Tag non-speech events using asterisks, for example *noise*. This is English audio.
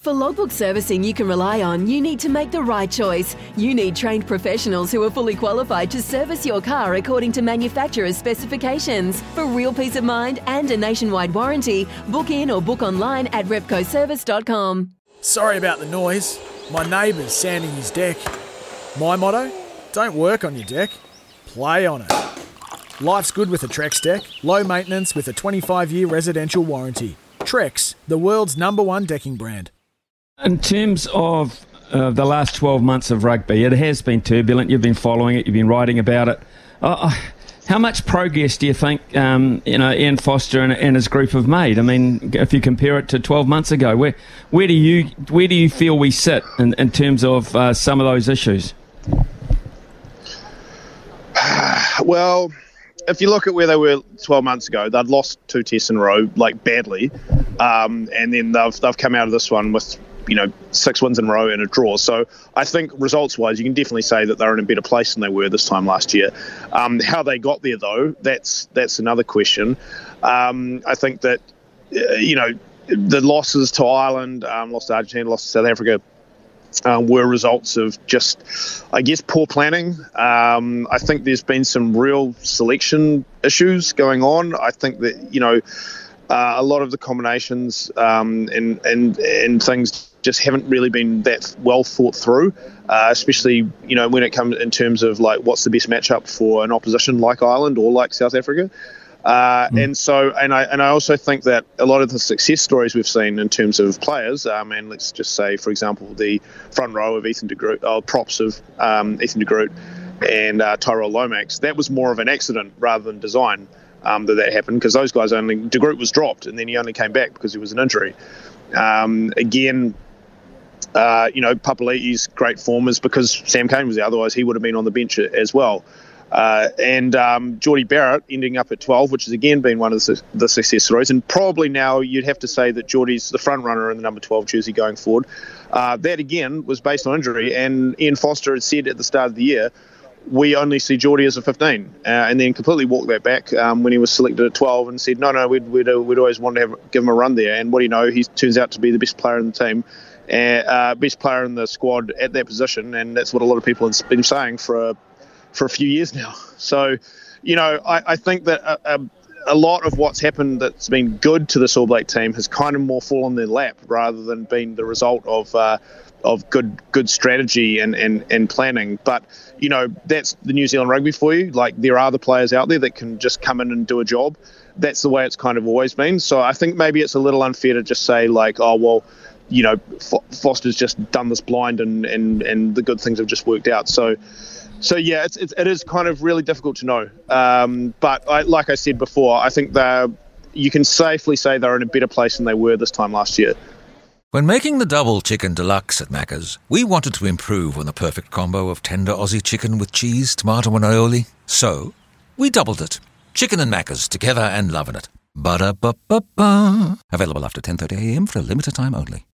For logbook servicing you can rely on, you need to make the right choice. You need trained professionals who are fully qualified to service your car according to manufacturer's specifications. For real peace of mind and a nationwide warranty, book in or book online at repcoservice.com. Sorry about the noise. My neighbour's sanding his deck. My motto? Don't work on your deck, play on it. Life's good with a Trex deck, low maintenance with a 25 year residential warranty. Trex, the world's number one decking brand. In terms of uh, the last 12 months of rugby, it has been turbulent. You've been following it, you've been writing about it. Uh, how much progress do you think um, you know Ian Foster and, and, his group have made? I mean, if you compare it to 12 months ago, where where do you where do you feel we sit in, in terms of uh, some of those issues? *sighs* Well, if you look at where they were 12 months ago, they'd lost two tests in a row, like badly, um, and then they've they've come out of this one with you know six wins in a row and a draw. So I think results-wise, you can definitely say that they're in a better place than they were this time last year. Um, how they got there, though, that's that's another question. Um, I think that uh, you know the losses to Ireland, um, lost to Argentina, lost to South Africa. Um, were results of just, I guess, poor planning. Um, I think there's been some real selection issues going on. I think that you know uh, a lot of the combinations um, and and and things just haven't really been that well thought through, uh, especially you know when it comes in terms of like what's the best matchup for an opposition like Ireland or like South Africa. Uh, mm. And so, and I and I also think that a lot of the success stories we've seen in terms of players, um, and let's just say, for example, the front row of Ethan de Groot, uh, props of um, Ethan de Groot and uh, Tyrell Lomax, that was more of an accident rather than design um, that that happened because those guys only de Groot was dropped and then he only came back because it was an injury. Um, again, uh, you know, Papali'i's great form is because Sam Cane was there. Otherwise, he would have been on the bench as well. Uh, and um, Jordie Barrett ending up at 12, which has again been one of the, the, success stories. And probably now you'd have to say that Jordie's the front runner in the number 12 jersey going forward. Uh, that again was based on injury. And Ian Foster had said at the start of the year we only see Jordie as a 15, uh, and then completely walked that back um, when he was selected at 12 and said, no, no, we'd, we'd, we'd always want to have, give him a run there. And what do you know, he turns out to be the best player in the team, uh, uh, best player in the squad at that position, and that's what a lot of people have been saying for a, for a few years now. *laughs* So, you know, I, I think that a, lot of what's happened that's been good to this All Black team has kind of more fallen their lap rather than been the result of uh, of good good strategy and, and, and planning. But you know that's the New Zealand rugby for you. Like there are the players out there that can just come in and do a job. That's the way it's kind of always been. So I think maybe it's a little unfair to just say like, oh well, you know, Foster's just done this blind and and and the good things have just worked out. So. So yeah, it's, it's it is kind of really difficult to know. Um, but I, like I said before, I think they you can safely say they're in a better place than they were this time last year. When making the double chicken deluxe at Macca's, we wanted to improve on the perfect combo of tender Aussie chicken with cheese, tomato, and aioli. So, we doubled it. Chicken and Macca's together and loving it. Ba-da-ba-ba-ba. Available after 10.30am for a limited time only.